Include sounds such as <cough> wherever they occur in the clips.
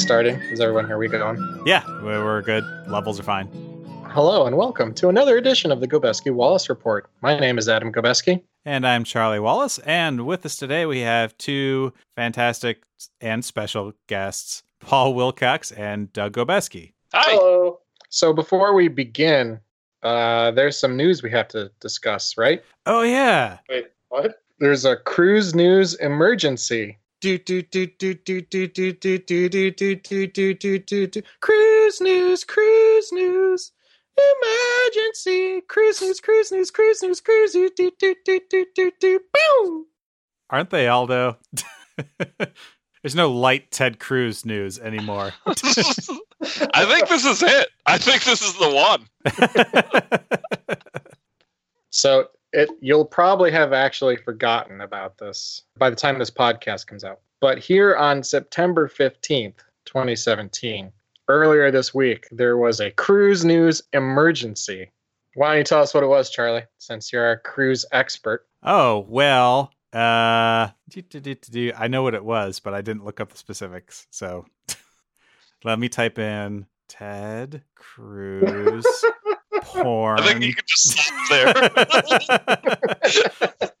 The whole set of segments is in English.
we starting? Is everyone here? We going? Yeah, we're we're good. Levels are fine. Hello and welcome to another edition of the Gobeski Wallace Report. My name is Adam Gobeski. And I'm Charlie Wallace. And with us today, we have two fantastic and special guests Paul Wilcox and Doug Gobeski. Hi. Hello. So before we begin, uh, there's some news we have to discuss, right? Oh, yeah. Wait, what? There's a Cruz news emergency. Cruz news, Cruz news, emergency, Cruz news, Cruz news, Cruz news, Cruz news, do, do, do, do, do, do, boom. Aren't they, Aldo? <laughs> There's no light Ted Cruz news anymore. <laughs> I think this is it. I think this is the one. <laughs> so it you'll probably have actually forgotten about this by the time this podcast comes out. But here on September 15th, 2017, earlier this week, there was a Cruz news emergency. Why don't you tell us what it was, Charlie, since you're a Cruz expert? oh, well, uh, do, do, do. I know what it was, but I didn't look up the specifics. So <laughs> let me type in Ted Cruz <laughs> porn. I think you could just stop there. <laughs>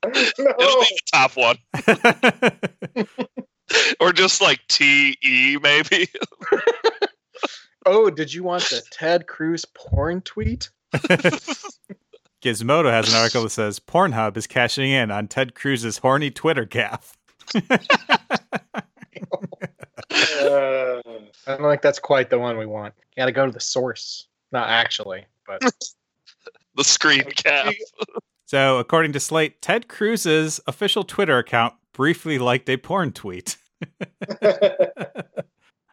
<laughs> It'll be the top one. <laughs> Or just like T E maybe. Oh, did you want the Ted Cruz porn tweet? Gizmodo has an article that says Pornhub is cashing in on Ted Cruz's horny Twitter gaffe. Uh, I don't think that's quite the one we want. You got to go to the source. Not actually, but <laughs> The screen cap. So, according to Slate, Ted Cruz's official Twitter account briefly liked a porn tweet. <laughs>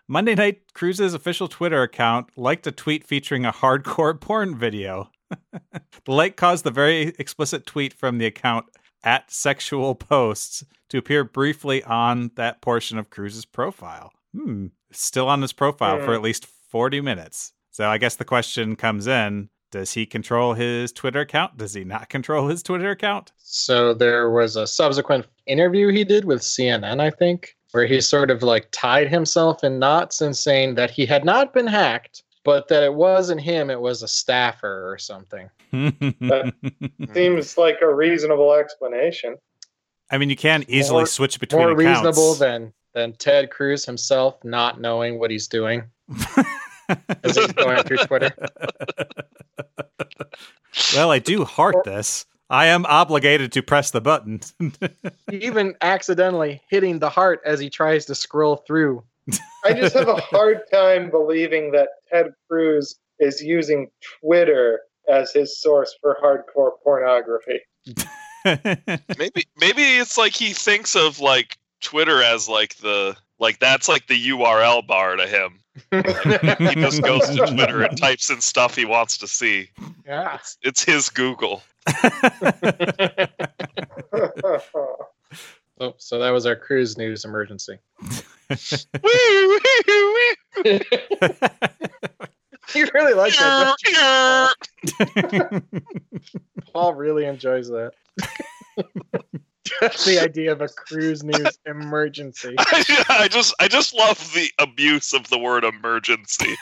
Monday night, Cruz's official Twitter account liked a tweet featuring a hardcore <laughs> porn video. the like caused the very explicit tweet from the account at sexual posts to appear briefly on that portion of Cruz's profile. Hmm. Still on his profile for Hmm. at least 40 minutes. So I guess the question comes in does he control his Twitter account? Does he not control his Twitter account? so there was a subsequent interview he did with CNN, I think, where he sort of like tied himself in knots and saying that he had not been hacked, but that it wasn't him, it was a staffer or something. Seems like a reasonable explanation. I mean, you can easily More- switch between More accounts. reasonable than than Ted Cruz himself not knowing what he's doing <laughs> as he's going through Twitter. well, I do heart this. I am obligated to press the button. <laughs> Even accidentally hitting the heart as he tries to scroll through. I just have a hard time believing that Ted Cruz is using Twitter as his source for hardcore pornography. <laughs> Maybe maybe it's like he thinks of like Twitter as like the like that's like the URL bar to him. He just goes to Twitter and <laughs> types in stuff he wants to see. Yeah. It's, it's his Google. <laughs> Oh, so that was our Cruz news emergency. <laughs> You really like that. don't you? Yeah. Paul really enjoys that. Just <laughs> the idea of a Cruz news emergency. <laughs> I just I just love the abuse of the word emergency. <laughs>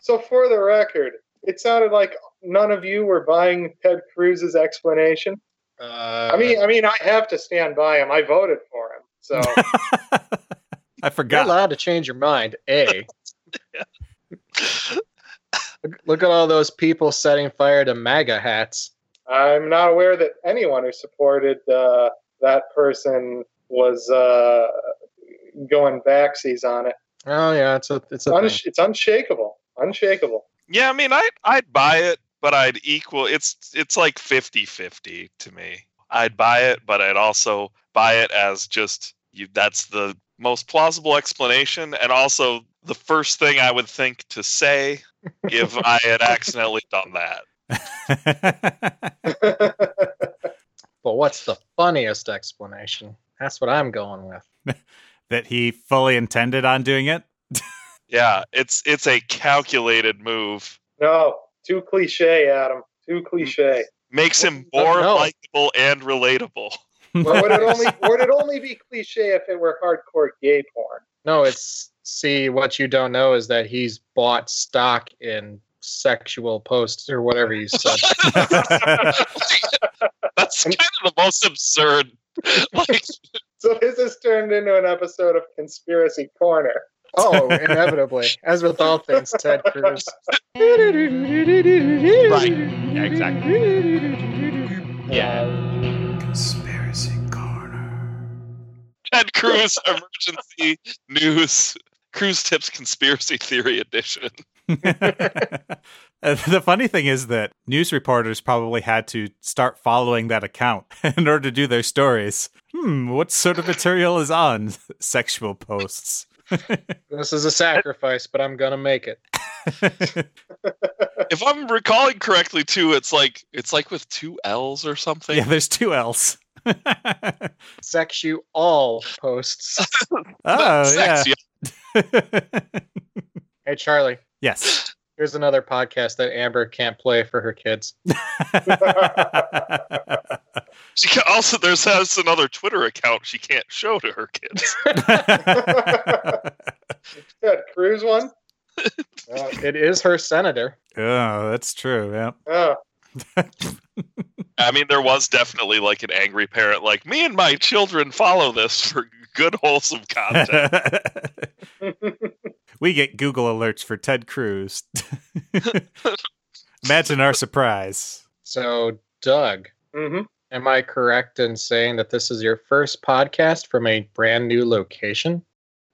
so, for the record, it sounded like none of you were buying Ted Cruz's explanation. Uh, I mean, I mean, I have to stand by him. I voted for him, so I forgot. you're forgot. allowed to change your mind. A. Look, look at all those people setting fire to MAGA hats. I'm not aware that anyone who supported uh, that person was uh, going backsies on it. Oh yeah, it's a it's a. Unsh- it's unshakable, unshakable. Yeah, I mean I I'd buy it, but I'd equal it's it's like 50-50 to me. I'd buy it, but I'd also buy it as just you that's the most plausible explanation and also the first thing I would think to say if I had accidentally done that. <laughs> But what's the funniest explanation? That's what I'm going with. <laughs> that he fully intended on doing it. <laughs> Yeah, it's it's a calculated move. no, too cliche, Adam. Too cliche. Makes him more no. likable and relatable. Or would it only would it only be cliche if it were hardcore gay porn? No, it's see what you don't know is that he's bought stock in sexual posts or whatever you said. <laughs> That's kind of the most absurd. <laughs> Like, So this has turned into an episode of Conspiracy Corner. oh, inevitably, as with all things Ted Cruz. Right. Yeah, exactly. Yeah. Conspiracy Corner. Ted Cruz <laughs> emergency news. Cruise Tips Conspiracy Theory Edition. <laughs> The funny thing is that news reporters probably had to start following that account <laughs> in order to do their stories. Hmm, what sort of material is on <laughs> sexual posts? This is a sacrifice, but I'm gonna make it. If I'm recalling correctly, too, it's like it's like with two L's or something. yeah, there's two L's. Sex you all posts. oh, Sex, yeah. Hey Charlie, yes. <gasps> here's another podcast that Amber can't play for her kids. <laughs> She can, also there's has another Twitter account she can't show to her kids. <laughs> <laughs> Ted Cruz one? Uh, it is her senator. oh, that's true. Yeah. Oh, <laughs> I mean, there was definitely like an angry parent, like me and my children follow this for good wholesome content. <laughs> we get Google alerts for Ted Cruz. <laughs> Imagine our surprise. So, Doug, hmm am I correct in saying that this is your first podcast from a brand new location?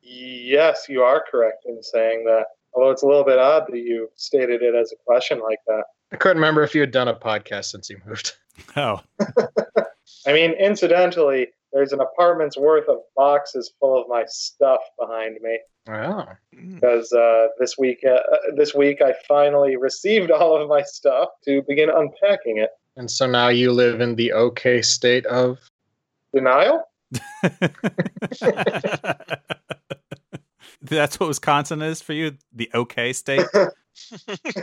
Yes, you are correct in saying that. Although it's a little bit odd that you stated it as a question like that. I couldn't remember if you had done a podcast since you moved. Oh, <laughs> I mean, incidentally, there's an apartment's worth of boxes full of my stuff behind me Wow. Mm. because uh, this week, uh, this week I finally received <laughs> all of my stuff to begin unpacking it. And so now you live in the okay state of. Denial? <laughs> that's what Wisconsin is for you? The okay state? <laughs>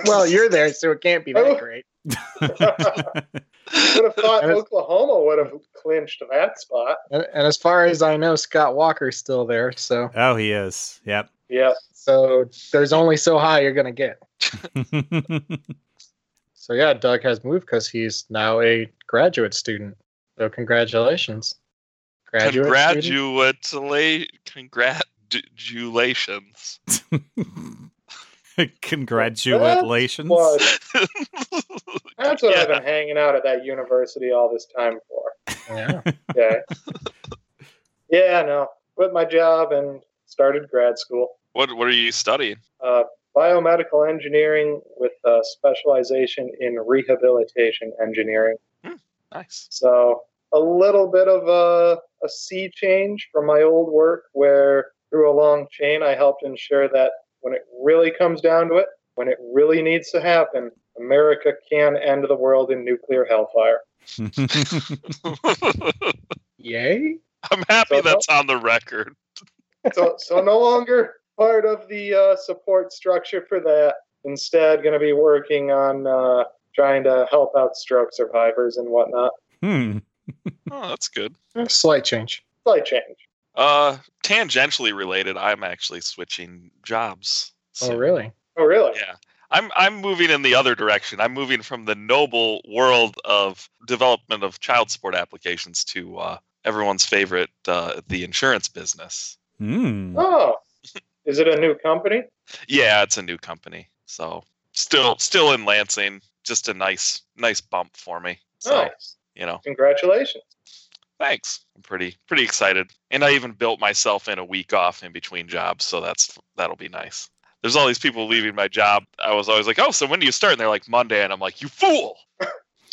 Well, you're there, so it can't be Oh. that great. <laughs> Would have thought And Oklahoma would have clinched that spot. And, and as far as I know, Scott Walker's still there. So, oh, he is. Yep. Yep. so there's only so high you're gonna get. <laughs> So yeah, Doug has moved because he's now a graduate student. So congratulations, graduate. student. Congratula- <laughs> congratulations. Congratulations. <laughs> Was that's what I've been hanging out at that university all this time for. Yeah. Okay. yeah, no. Quit my job and started grad school. What what are you studying? Uh, biomedical engineering with a specialization in rehabilitation engineering. Nice. So a little bit of a, a sea change from my old work, where through a long chain, I helped ensure that when it really comes down to it, when it really needs to happen, America can end the world in nuclear hellfire. <laughs> Yay. I'm happy So- that's on the record. <laughs> So, so no longer part of the uh, support structure for that. Instead, going to be working on uh, trying to help out stroke survivors and whatnot. hmm. Oh, that's good. Slight change. Slight change. Uh, tangentially related, I'm actually switching jobs. Oh really? Oh, really? Yeah. I'm I'm moving in the other direction. I'm moving from the noble world of development of child support applications to uh, everyone's favorite, uh, the insurance business. Hmm. Oh, is it a new company? Yeah, it's a new company, so still still in Lansing. Just a nice nice bump for me. So Nice. you know, Congratulations. Thanks. I'm pretty pretty excited, and I even built myself in a week off in between jobs, so that's that'll be nice. There's all these people leaving my job. I was always like, "Oh, so when do you start?" And they're like, "Monday," and I'm like, "You fool!" <laughs>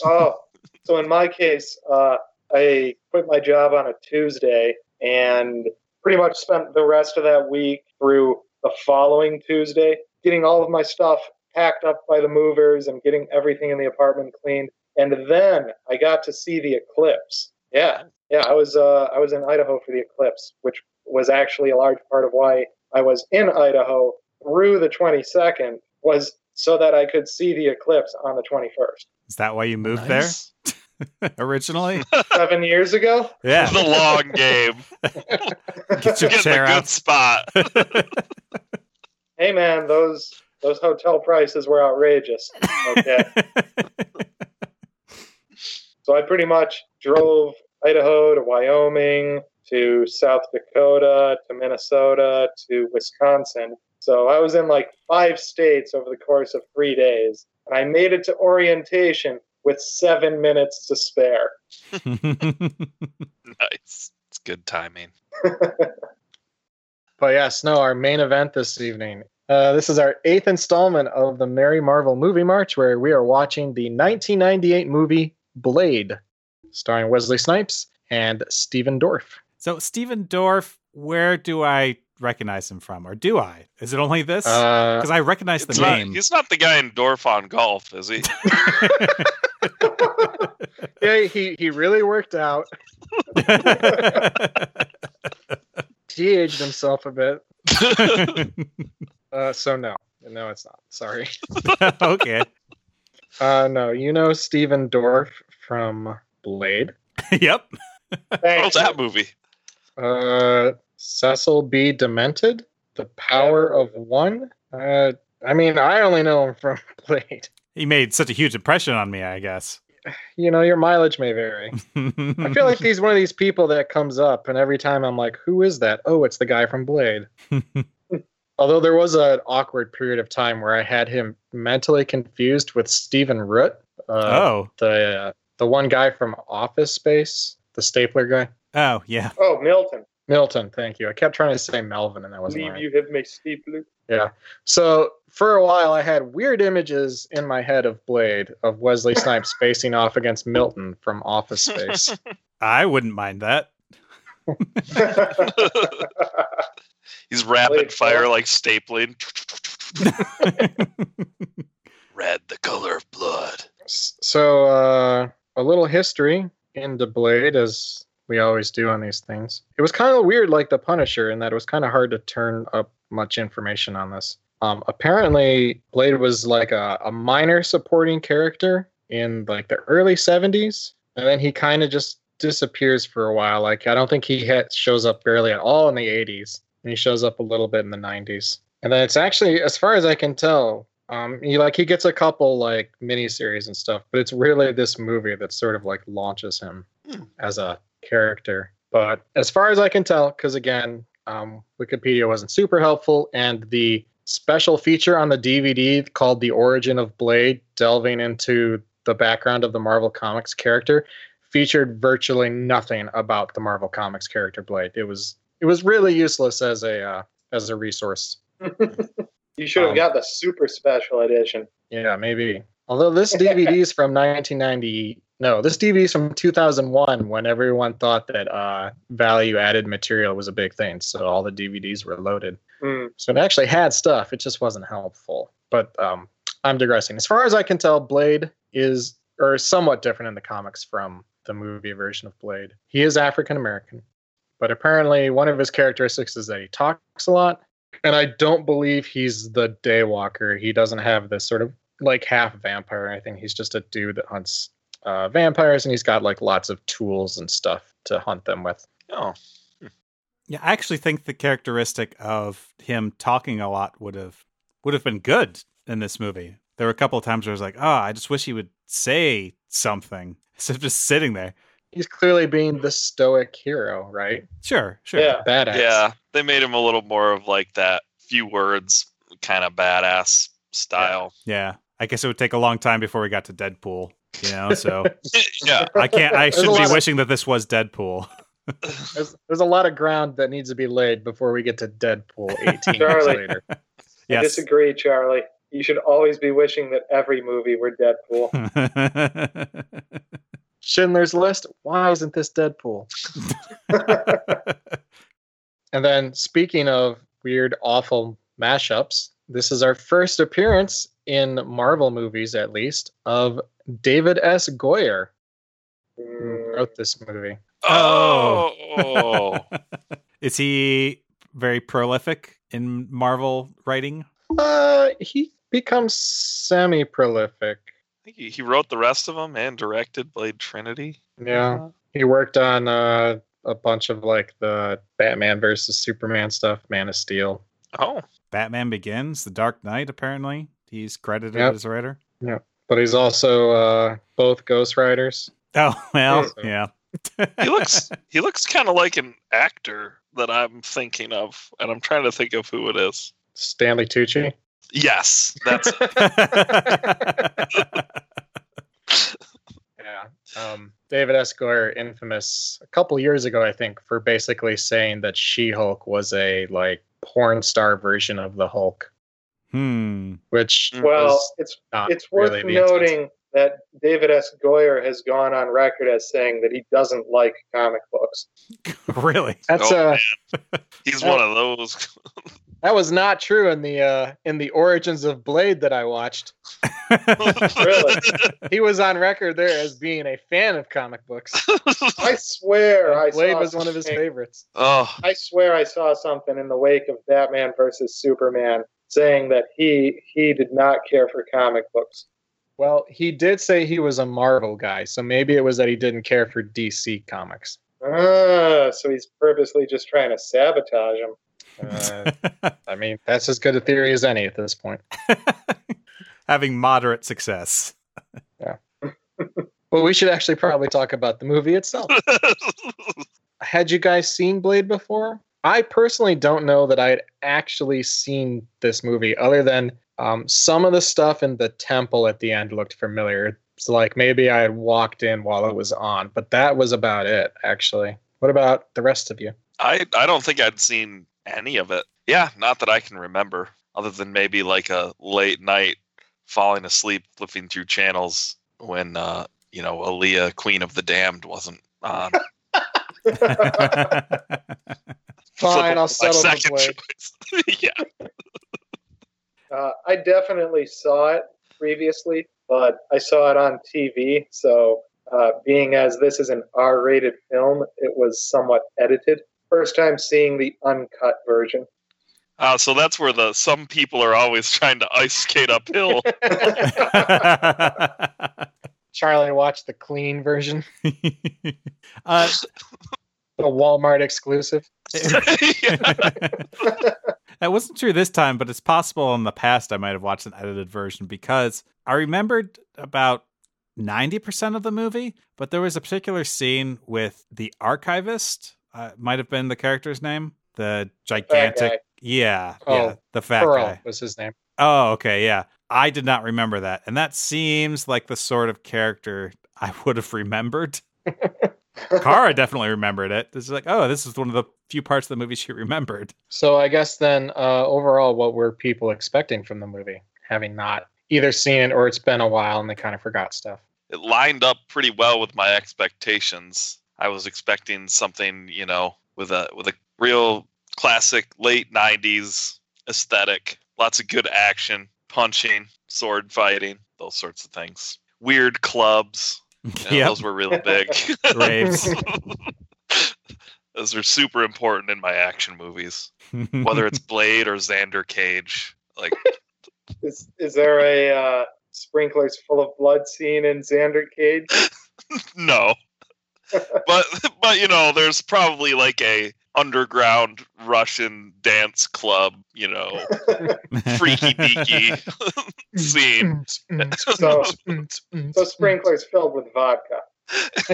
Oh, so in my case, uh, I quit my job on a Tuesday and pretty much spent the rest of that week through the following Tuesday getting all of my stuff packed up by the movers and getting everything in the apartment cleaned. And then I got to see the eclipse. Yeah, yeah, I was uh, I was in Idaho for the eclipse, which was actually a large part of why I was in Idaho through the 22nd was so that I could see the eclipse on the 21st. Is that why you moved Nice. <laughs> Originally, seven years ago. yeah. the long game. <laughs> Get your Get in chair the out. good spot. <laughs> Hey man, those those hotel prices were outrageous. Okay, so I pretty much drove Idaho to Wyoming to South Dakota to Minnesota to Wisconsin. So I was in like five states over the course of three days, and I made it to orientation with seven minutes to spare. <laughs> nice. It's good timing. <laughs> But yes, no, our main event this evening. Uh, this is our eighth installment of the Merry Marvel Movie March, where we are watching the 1998 movie Blade, starring Wesley Snipes and Stephen Dorff. so, Stephen Dorff, where do I recognize him from, or do I? Is it only this? Uh, Because I recognize the not- name. he's not the guy in Dorf on Golf, is he? <laughs> yeah, he, he really worked out. <laughs> He aged himself a bit. <laughs> Uh, so no, no, it's not. Sorry. okay. Uh, no, you know Stephen Dorff from Blade. <laughs> yep. What's Thanks. that movie? Uh, Cecil B. Demented, The Power of One. Uh, I mean, I only know him from <laughs> Blade. He made such a huge impression on me, I guess. You know, your mileage may vary. <laughs> I feel like he's one of these people that comes up, and every time I'm like, "Who is that?" Oh, it's the guy from Blade. Although there was an awkward period of time where I had him mentally confused with Stephen Root, uh, oh. the uh, the one guy from Office Space, the stapler guy. Oh, yeah. Oh, Milton. Milton, thank you. I kept trying to say Melvin, and that wasn't Believe right. you have my steeple. Yeah. So for a while, I had weird images in my head of Blade of Wesley Snipes facing off against Milton from Office Space. <laughs> I wouldn't mind that. <laughs> He's rapid Blade fire Four. like stapling. <laughs> Red, the color of blood. So uh, a little history into Blade, as we always do on these things. It was kind of weird, like the Punisher, in that it was kind of hard to turn up much information on this. Um, apparently, Blade was like a, a minor supporting character in like the early '70s, and then he kind of just disappears for a while. Like I don't think he shows up barely at all in the '80s, and he shows up a little bit in the '90s. And then it's actually, as far as I can tell, um, he like he gets a couple like miniseries and stuff, but it's really this movie that sort of like launches him Hmm. as a character. But as far as I can tell, because again, um, Wikipedia wasn't super helpful, and the special feature on the DVD called "The Origin of Blade," delving into the background of the Marvel Comics character, featured virtually nothing about the Marvel Comics character Blade. It was it was really useless as a uh, as a resource. <laughs> you should have Um, got the super special edition. Yeah, maybe. Although this <laughs> DVD is from 1990. No, this DVD is from 2001 when everyone thought that uh, value added material was a big thing. So all the DVDs were loaded. Hmm. So it actually had stuff. It just wasn't helpful. But um, I'm digressing. As far as I can tell, Blade is or somewhat different in the comics from the movie version of Blade. He is African American, but apparently one of his characteristics is that he talks a lot. And I don't believe he's the Daywalker. He doesn't have this sort of like half vampire or anything. He's just a dude that hunts uh, vampires, and he's got like lots of tools and stuff to hunt them with. Oh, Yeah, I actually think the characteristic of him talking a lot would have would have been good in this movie. There were a couple of times where I was like, "Oh, I just wish he would say something <laughs> instead of just sitting there." He's clearly being the stoic hero, right? Sure, sure. Yeah. Badass. yeah. They made him a little more of like that few words kind of badass style. Yeah. I guess it would take a long time before we got to Deadpool, you know, so <laughs> Yeah. I can't I shouldn't lot be of- wishing that this was Deadpool. <laughs> There's, there's a lot of ground that needs to be laid before we get to Deadpool <laughs> 18 years Charlie. later. I disagree, Charlie. You should always be wishing that every movie were Deadpool. Schindler's List. Why isn't this Deadpool? <laughs> And then, speaking of weird, awful mashups, this is our first appearance in Marvel movies, at least, of David S. Goyer, who wrote this movie. Oh. <laughs> Is he very prolific in Marvel writing? Uh, he becomes semi-prolific. Think he, he wrote the rest of them and directed Blade Trinity. Yeah. He worked on uh, a bunch of like the Batman versus Superman stuff, Man of Steel. Oh, Batman Begins, The Dark Knight, apparently. He's credited Yep. as a writer. Yeah, but he's also uh, both Ghost Riders. Oh, well, Yeah. yeah. he looks he looks kind of like an actor that I'm thinking of, and I'm trying to think of who it is. Stanley Tucci. Yes, that's <laughs> <laughs> Yeah. Um, David S. Goyer, infamous a couple years ago, I think, for basically saying that She Hulk was a like porn star version of the Hulk, hmm. which Well, it's not it's worth really the intent. noting that David S. Goyer has gone on record as saying that he doesn't like comic books. <laughs> really? That's Oh, uh, he's Oh. one of those. That was not true in the uh, in the origins of Blade that I watched. <laughs> Really? <laughs> He was on record there as being a fan of comic books. I swear I Blade saw was one of his favorites. oh, I swear I saw something in the wake of Batman versus Superman saying that he he did not care for comic books. Well, he did say he was a Marvel guy, so maybe it was that he didn't care for DC comics. Ah, so he's purposely just trying to sabotage him. Uh, <laughs> I mean, that's as good a theory as any at this point. <laughs> Having moderate success. <laughs> Yeah. But we should actually probably talk about the movie itself. Had you guys seen Blade before? I personally don't know that I had actually seen this movie, other than um, some of the stuff in the temple at the end looked familiar. It's like maybe I had walked in while it was on, but that was about it, actually. What about the rest of you? I I don't think I'd seen any of it. Yeah, not that I can remember, other than maybe like a late night falling asleep flipping through channels when uh, you know Aaliyah, Queen of the Damned, wasn't on. <laughs> <laughs> Fine, I'll settle the second Blade. choice. <laughs> yeah, Uh, I definitely saw it previously, but I saw it on TV. So, uh, being as this is an R-rated film, it was somewhat edited. First time seeing the uncut version. uh, so that's where the some people are always <laughs> trying to ice skate uphill. <laughs> <laughs> Charlie watched the clean version, uh, the Walmart exclusive. That wasn't true this time, but it's possible in the past I might have watched an edited version because I remembered about 90% of the movie, but there was a particular scene with the archivist, uh, might have been the character's name, the Fat gigantic. guy. Yeah, Oh, yeah, the fat Pearl guy. was his name. Oh, okay, yeah. I did not remember that. And that seems like the sort of character <laughs> I would have remembered. <laughs> Kara definitely remembered it. This is like, oh, this is one of the few parts of the movie she remembered. So I guess then, uh, overall, what were people expecting from the movie, having not either seen it or it's been a while and they kind of forgot stuff? it lined up pretty well with my expectations. I was expecting something, you know, with a with a real classic late '90s aesthetic. Lots of good action, punching, sword fighting, those sorts of things. Weird clubs. you know, Yep. Those were really big. <laughs> Raves. <laughs> those are super important in my action movies. Whether it's <laughs> Blade or Xander Cage. Like Is is there a uh, sprinklers full of blood scene in Xander Cage? no but but you know there's probably like a underground russian dance club you know freaky deaky <laughs> scene So, so sprinklers filled with vodka.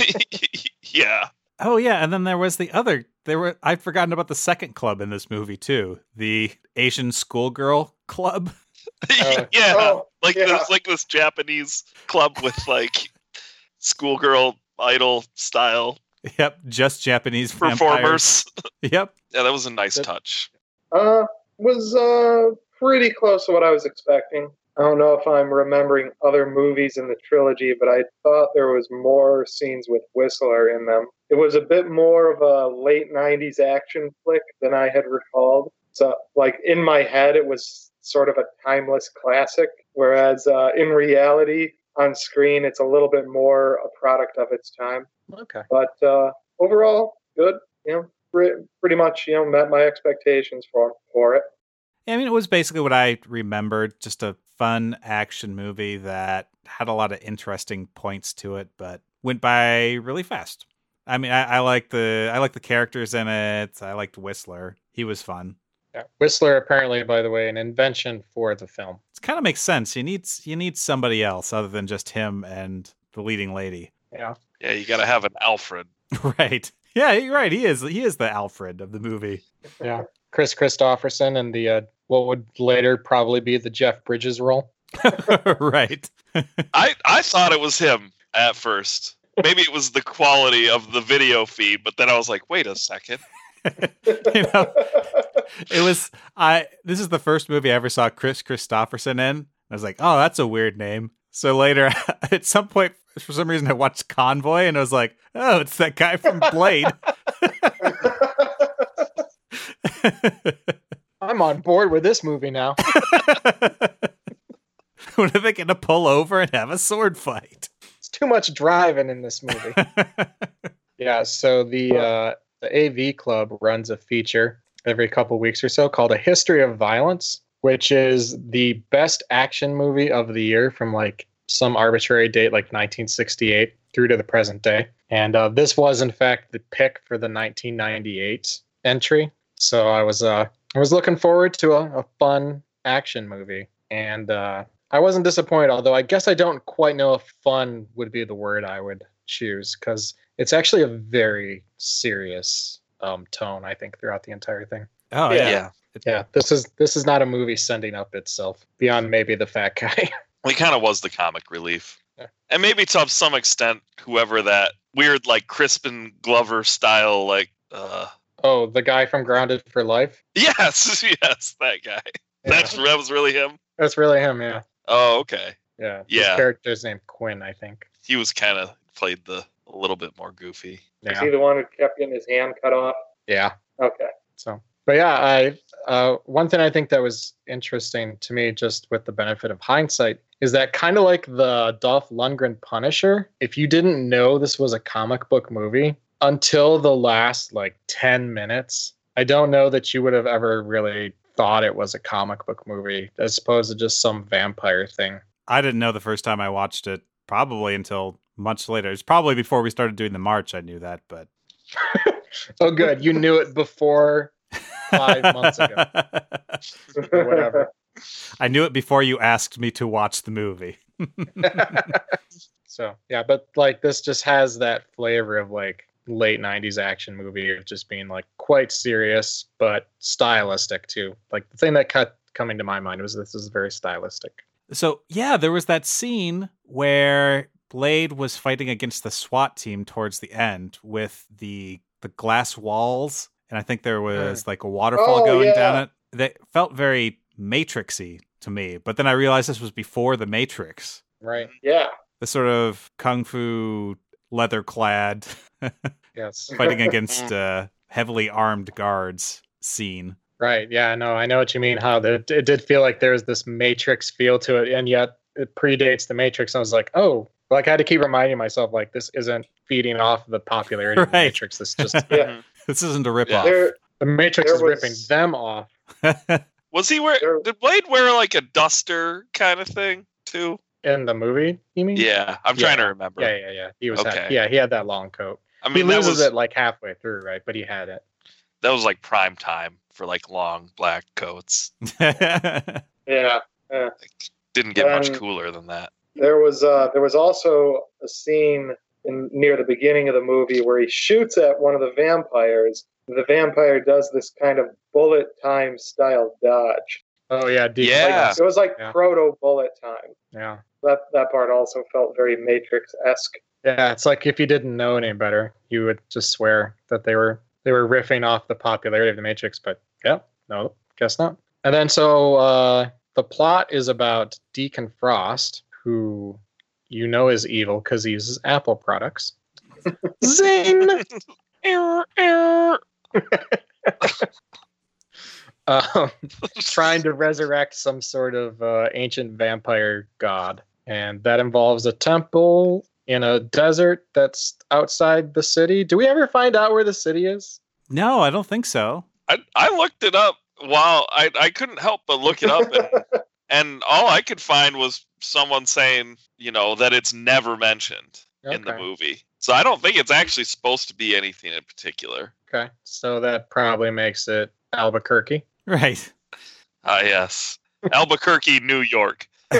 <laughs> yeah Oh yeah, and then there was the other. There were I'd forgotten about the second club in this movie too, the Asian schoolgirl club. Uh, <laughs> yeah oh, like yeah. this like this japanese club with like schoolgirl idol style Yep, just Japanese vampires. performers <laughs> Yep. yeah that was a nice That- touch Uh, was uh pretty close to what I was expecting. I don't know if I'm remembering other movies in the trilogy, but I thought there was more scenes with Whistler in them. It was a bit more of a late '90s action flick than I had recalled. So, like in my head, it was sort of a timeless classic, whereas uh, in reality, on screen, it's a little bit more a product of its time. Okay. But uh, overall, good. You know, pre- pretty much you know met my expectations for for it. Yeah, I mean, it was basically what I remembered, just a fun action movie that had a lot of interesting points to it, but went by really fast. I mean, I, I like the I like the characters in it. I liked Whistler. He was fun. Yeah. Whistler, apparently, by the way, an invention for the film. It kind of makes sense. You need you need somebody else other than just him and the leading lady. Yeah. Yeah, you got to have an Alfred. <laughs> right. Yeah, you're right. He is he is the Alfred of the movie. Yeah. Kris Kristofferson and the uh, what would later probably be the Jeff Bridges role. <laughs> right. <laughs> I I thought it was him at first. Maybe it was the quality of the video feed, but then I was like, wait a second. you know, it was I. This is the first movie I ever saw Kris Kristofferson in. I was like, oh, that's a weird name. So later, <laughs> at some point, for some reason, I watched Convoy, and I was like, oh, it's that guy from Blade. <laughs> I'm on board with this movie now. <laughs> when are they going to pull over and have a sword fight? It's too much driving in this movie. yeah, so the uh, the AV Club runs a feature every couple weeks or so called A History of Violence, which is the best action movie of the year from like some arbitrary date like 1968 through to the present day. And uh, this was in fact the pick for the 1998 entry. So I was uh I was looking forward to a, a fun action movie, and uh, I wasn't disappointed. Although I guess I don't quite know if fun would be the word I would choose because it's actually a very serious um, tone. I think throughout the entire thing. Oh Yeah. yeah. Yeah. Yeah, this is this is not a movie sending up itself beyond maybe the fat guy. <laughs> He kind of was the comic relief. Yeah. And maybe to some extent, whoever that weird, like Crispin Glover style, like, uh, oh, the guy from Grounded for Life. yes, <laughs> yes, that guy. Yeah, That's that was really him. that's really him. Yeah, Oh, okay. yeah. Yeah. His character's named Quinn, I think. He was kind of played the a little bit more goofy. Is he the one who kept getting his hand cut off? yeah. Okay. So, but yeah, I uh, one thing I think that was interesting to me, just with the benefit of hindsight, is that kind of like the Dolph Lundgren Punisher. If you didn't know this was a comic book movie until the last like ten minutes, I don't know that you would have ever really thought it was a comic book movie as opposed to just some vampire thing. I didn't know the first time I watched it. Probably until much later. It's probably before we started doing the march. I knew that, but <laughs> Oh, good, you knew it before five <laughs> months ago or whatever. <laughs> I knew it before you asked me to watch the movie. so yeah, but like this just has that flavor of like late '90s action movie of just being like quite serious but stylistic too. Like the thing that cut coming to my mind was this is very stylistic. So yeah, there was that scene where Blade was fighting against the SWAT team towards the end with the the glass walls, and I think there was like a waterfall Oh, going yeah. down it. That felt very Matrixy to me. But then I realized this was before the Matrix. Right. Yeah. The sort of kung fu leather clad <laughs> Yes. <laughs> fighting against uh, heavily armed guards scene. Right. Yeah. No, I know what you mean. How that it did feel like there was this Matrix feel to it, and yet it predates the Matrix. I was like, oh, like I had to keep reminding myself, like this isn't feeding off the popularity of the Matrix. This just <laughs> Yeah. This isn't a rip Yeah. off. There, the Matrix is was- ripping them off. <laughs> Was he wear? There- Did Blade wear like a duster kind of thing too? In the movie, you mean? Yeah, I'm trying to remember. Yeah, yeah, yeah. He was. had- yeah, he had that long coat. I mean, he loses was it like halfway through, right? But he had it. that was like prime time for like long black coats. <laughs> yeah. Didn't get much Um, cooler than that. There was uh, there was also a scene in near the beginning of the movie where he shoots at one of the vampires. The vampire does this kind of bullet time style dodge. Oh yeah, deep Yeah. Like, it was like Yeah. proto bullet time. yeah, That that part also felt very Matrix esque. yeah. It's like if you didn't know any better, you would just swear that they were they were riffing off the popularity of the Matrix. But yeah, no, guess not. And then so uh, the plot is about Deacon Frost, who you know is evil because he uses Apple products. Zing. <laughs> Err, err. <laughs> um, trying to resurrect some sort of uh, ancient vampire god. And that involves a temple in a desert that's outside the city. Do we ever find out where the city is? no, I don't think so. I I looked it up while I I couldn't help but look it up and <laughs> and all I could find was someone saying, you know, that it's never mentioned in the movie. So I don't think it's actually supposed to be anything in particular. Okay, so that probably makes it Albuquerque. Right. Ah, yes, Albuquerque, <laughs> New York. <laughs>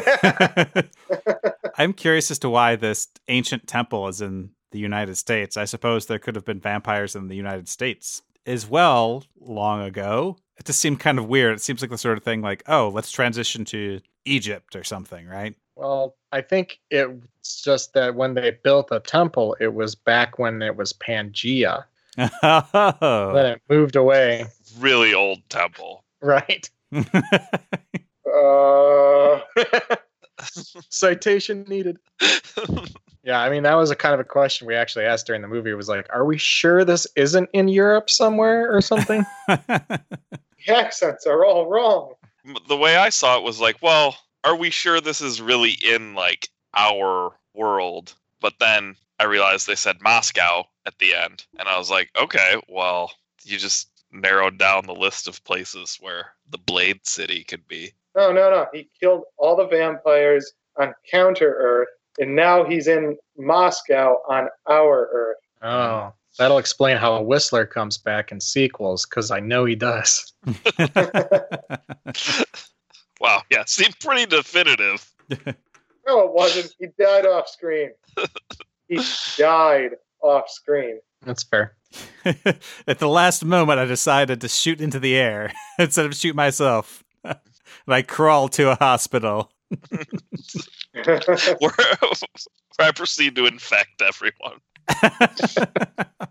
I'm curious as to why this ancient temple is in the United States. I suppose there could have been vampires in the United States as well long ago. It just seemed kind of weird. It seems like the sort of thing like, oh, let's transition to Egypt or something, right? Well, I think it's just that when they built the temple, it was back when it was Pangea. Oh. <laughs> Then it moved away. Really old temple. Right. <laughs> Uh, <laughs> Citation needed. Yeah, I mean that was a kind of a question we actually asked during the movie. It was like, are we sure this isn't in Europe somewhere or something? <laughs> the accents are all wrong. The way I saw it was like, well, are we sure this is really in like our world? But then I realized they said Moscow at the end, and I was like, okay, well, you just narrowed down the list of places where the Blade City could be. No, no, no. He killed all the vampires on Counter Earth, and now he's in Moscow on our Earth. oh, that'll explain how a Whistler comes back in sequels because I know he does. <laughs> <laughs> Wow, yeah, seemed pretty definitive. <laughs> No, it wasn't. He died off screen. he died off screen. That's fair. At the last moment, I decided to shoot into the air instead of shoot myself. and I crawled to a hospital. <laughs> Where, where <laughs> I proceed to infect everyone. <laughs>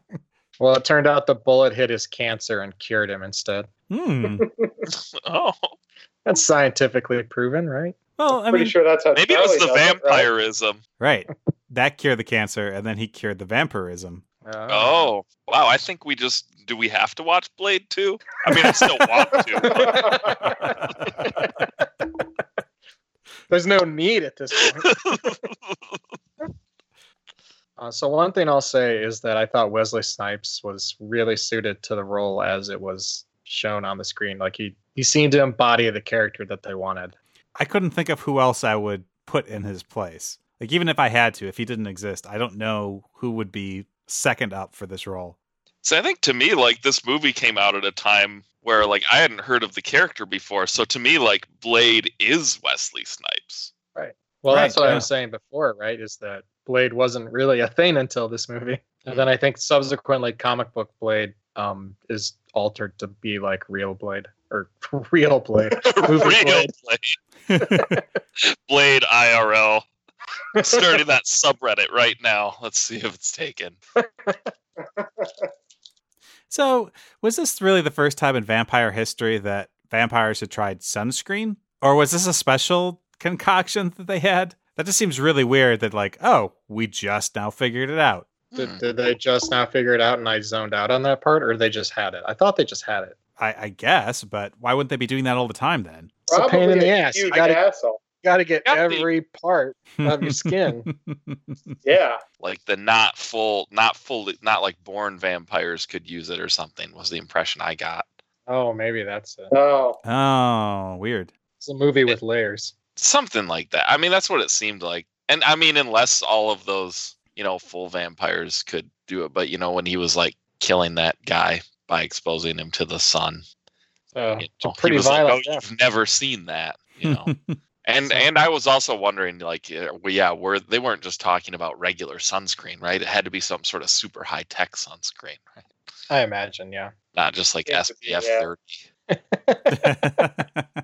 Well, it turned out the bullet hit his cancer and cured him instead. hmm. Oh, That's scientifically proven, right? Well, I'm Pretty mean, sure that's how maybe it was the does it, right? vampirism. right. That cured the cancer, and then he cured the vampirism. Oh, wow. I think we just do we have to watch Blade 2? I mean, I still want to. There's no need at this point. <laughs> Uh, so one thing I'll say is that I thought Wesley Snipes was really suited to the role as it was shown on the screen. Like he he seemed to embody the character that they wanted. I couldn't think of who else I would put in his place. Like, even if I had to, if he didn't exist, I don't know who would be second up for this role. so I think to me, like this movie came out at a time where like I hadn't heard of the character before. So to me, like Blade is Wesley Snipes. Right. Well, that's Right, what I was saying before, right? Is that Blade wasn't really a thing until this movie, and then I think subsequently comic book Blade um is altered to be like real Blade or <laughs> real Blade. <laughs> Movie Real Blade. Blade. <laughs> Blade IRL. Starting that subreddit right now. Let's see if it's taken. So, was this really the first time in vampire history that vampires had tried sunscreen? Or was this a special concoction that they had? That just seems really weird that, like, oh, we just now figured it out. Did, Hmm. did they just now figure it out and I zoned out on that part, or they just had it? I thought they just had it. I, I guess, but why wouldn't they be doing that all the time then? It's a pain in the ass. You gotta, asshole. Gotta get Got the- every part of your skin. <laughs> Yeah. Like the not full, not fully, not like born vampires could use it or something was the impression I got. oh, maybe that's it. Oh. oh, weird. It's a movie with layers. Something like that. I mean, that's what it seemed like. And I mean, unless all of those, you know, full vampires could do it. But, you know, when he was like killing that guy by exposing him to the sun, So you it's a know, he pretty was like, violent oh, death. you've never seen that, you know. <laughs> And So- and I was also wondering, like, yeah, well, yeah, were they weren't just talking about regular sunscreen, right? It had to be some sort of super high tech sunscreen, <laughs> right? I imagine, yeah. Not just like Yeah, SPF yeah. 30. <laughs>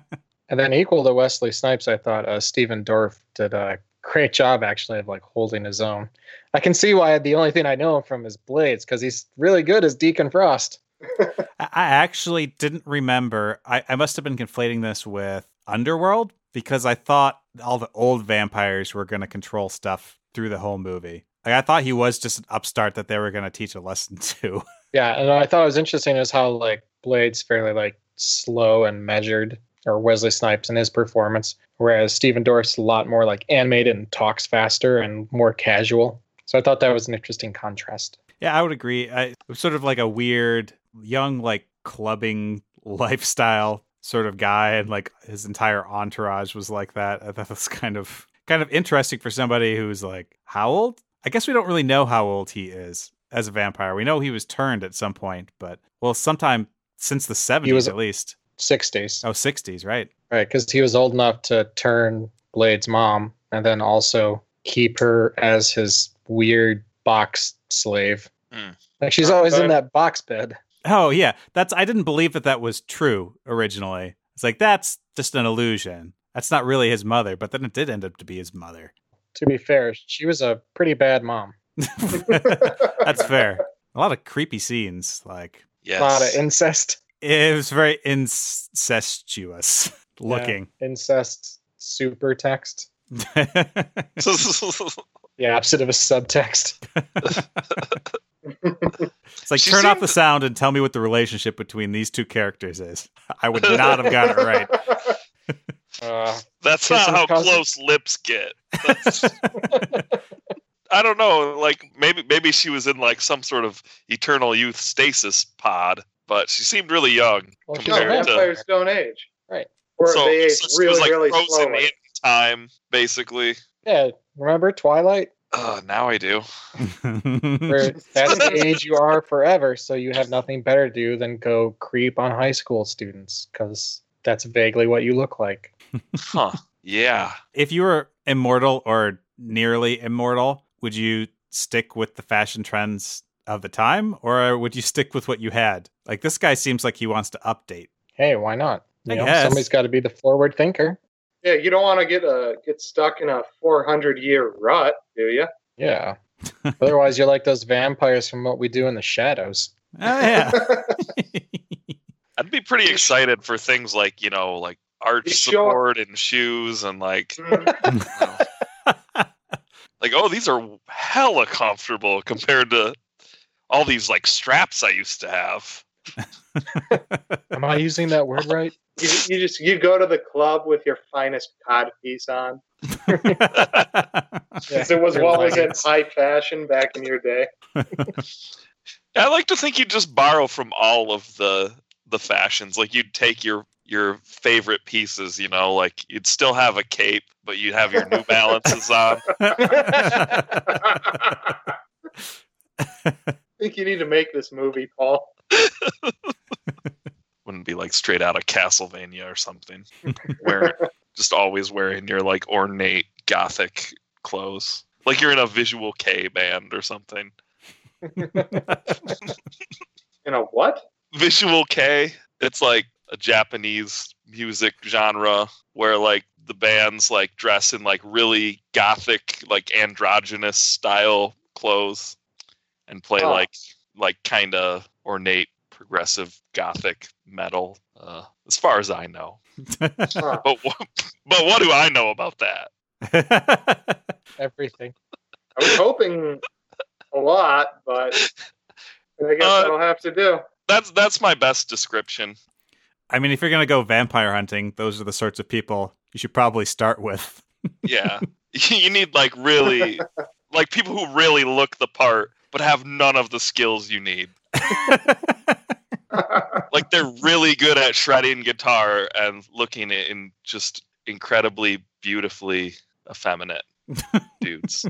And then equal to Wesley Snipes, I thought uh, Stephen Dorff did a great job actually of like holding his own. I can see why the only thing I know him from is Blades because he's really good as Deacon Frost. <laughs> I I actually didn't remember. I, I must have been conflating this with Underworld because I thought all the old vampires were going to control stuff through the whole movie. Like I thought he was just an upstart that they were going to teach a lesson <laughs> to. Yeah, and I thought it was interesting is how like Blades fairly like slow and measured, or Wesley Snipes in his performance, whereas Stephen Dorff's a lot more like animated and talks faster and more casual. So I thought that was an interesting contrast. yeah, I would agree. I, it was sort of like a weird young like clubbing <laughs> lifestyle sort of guy, and like his entire entourage was like that. I thought that was kind of kind of interesting for somebody who's like how old? I guess we don't really know how old he is as a vampire. We know he was turned at some point, but well, sometime since the seventies was- at least. 60s. Oh, 60s, right? Right, because he was old enough to turn Blade's mom and then also keep her as his weird box slave. Hmm. Like she's always in that box bed. Oh yeah, that's I didn't believe that that was true originally. It's like that's just an illusion. That's not really his mother, but then it did end up to be his mother. To be fair, she was a pretty bad mom. <laughs> <laughs> that's fair. A lot of creepy scenes, like Yes. A lot of incest, it was very incestuous looking. incest super text. <laughs> Yeah. The opposite of a subtext. It's like She turn off the sound and tell me what the relationship between these two characters is. I would not have got it right. <laughs> Uh, That's not how cousin. close lips get. <laughs> I don't know. Like maybe maybe she was in like some sort of eternal youth stasis pod, but she seemed really young well, she's no, a compared to. vampires don't age. Right. Or So, they age so she really, was like really frozen slowly. in time, basically. Yeah, remember Twilight? Uh, now I do. Where <laughs> that's the age you are forever, so you have nothing better to do than go creep on high school students because that's vaguely what you look like. Huh. Yeah. if you were immortal or nearly immortal, would you stick with the fashion trends of the time or would you stick with what you had? Like this guy seems like he wants to update. Hey, why not? I know, guess. somebody's got to be the forward thinker. Yeah, you don't want to get a get stuck in a 400 year rut, do you? Yeah. <laughs> Otherwise, you're like those vampires from what we do in the shadows. Oh yeah. <laughs> <laughs> I'd be pretty excited for things like, you know, like arch You sure? support and shoes and like Mm. like oh these are hella comfortable compared to all these like straps I used to have. <laughs> Am I using that word right? you, you just you go to the club with your finest cod piece on. <laughs> Yeah. 'Cause it was Your what was in high fashion back in your day. I like to think you'd just borrow from all of the the fashions. Like you'd take your your favorite pieces, you know, like you'd still have a cape, but you'd have your New Balances on. <laughs> I think you need to make this movie, Paul. <laughs> Wouldn't be like straight out of Castlevania or something. Where <laughs> just always wearing your like ornate gothic clothes. Like you're in a visual kei band or something. <laughs> In a what? Visual kei, it's like a Japanese music genre where like the bands like dress in like really gothic, like androgynous style clothes and play Oh. like like kind of ornate progressive gothic metal. Uh, as far as I know, but what, but what do I know about that? <laughs> Everything. I was hoping a lot, but I guess Uh, that'll have to do. That's that's my best description. I mean, if you're gonna go vampire hunting, those are the sorts of people you should probably start with. Yeah, <laughs> you need like really <laughs> like people who really look the part but have none of the skills you need. <laughs> like they're really good at shredding guitar and looking in just incredibly beautifully effeminate <laughs> dudes.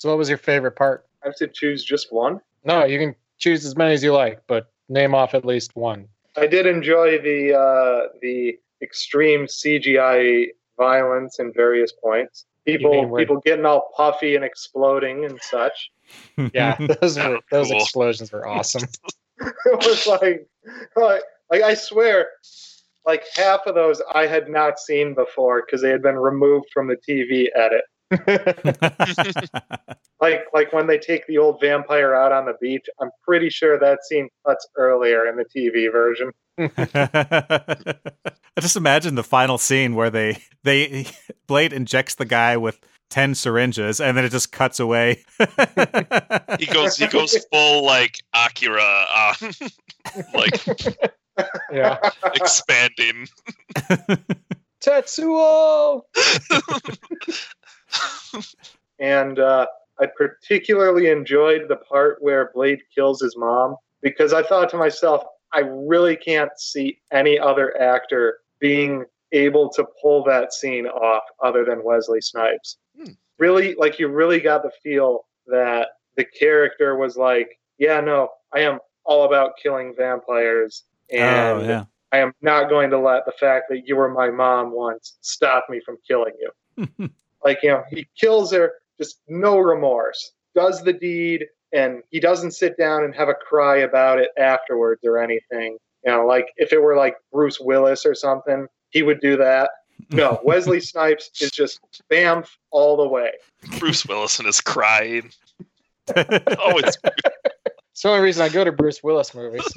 So, what was your favorite part? I have to choose just one. No, you can choose as many as you like, but name off at least one. I did enjoy the uh, the extreme CGI violence in various points. People people getting all puffy and exploding and such. <laughs> Yeah, <laughs> those were oh, those Cool. explosions were awesome. <laughs> it was like, like like I swear, like half of those I had not seen before because they had been removed from the TV edit. <laughs> Like like when they take the old vampire out on the beach, I'm pretty sure that scene cuts earlier in the TV version. <laughs> I just imagine the final scene where they they <laughs> Blade injects the guy with ten syringes and then it just cuts away. He goes he goes full like Akira uh, like yeah, expanding. Tetsuo. <laughs> And uh, I particularly enjoyed the part where Blade kills his mom because I thought to myself, I really can't see any other actor being able to pull that scene off other than Wesley Snipes. Hmm. Really, like you really got the feel that the character was like, yeah, no, I am all about killing vampires, and oh yeah. I am not going to let the fact that you were my mom once stop me from killing you. <laughs> like you know, he kills her, just no remorse, does the deed, and he doesn't sit down and have a cry about it afterwards or anything. You know, like if it were like Bruce Willis or something, he would do that. No, <laughs> Wesley Snipes is just bam all the way. Bruce Willison is crying. <laughs> Oh, it's It's the only reason I go to Bruce Willis movies. <laughs>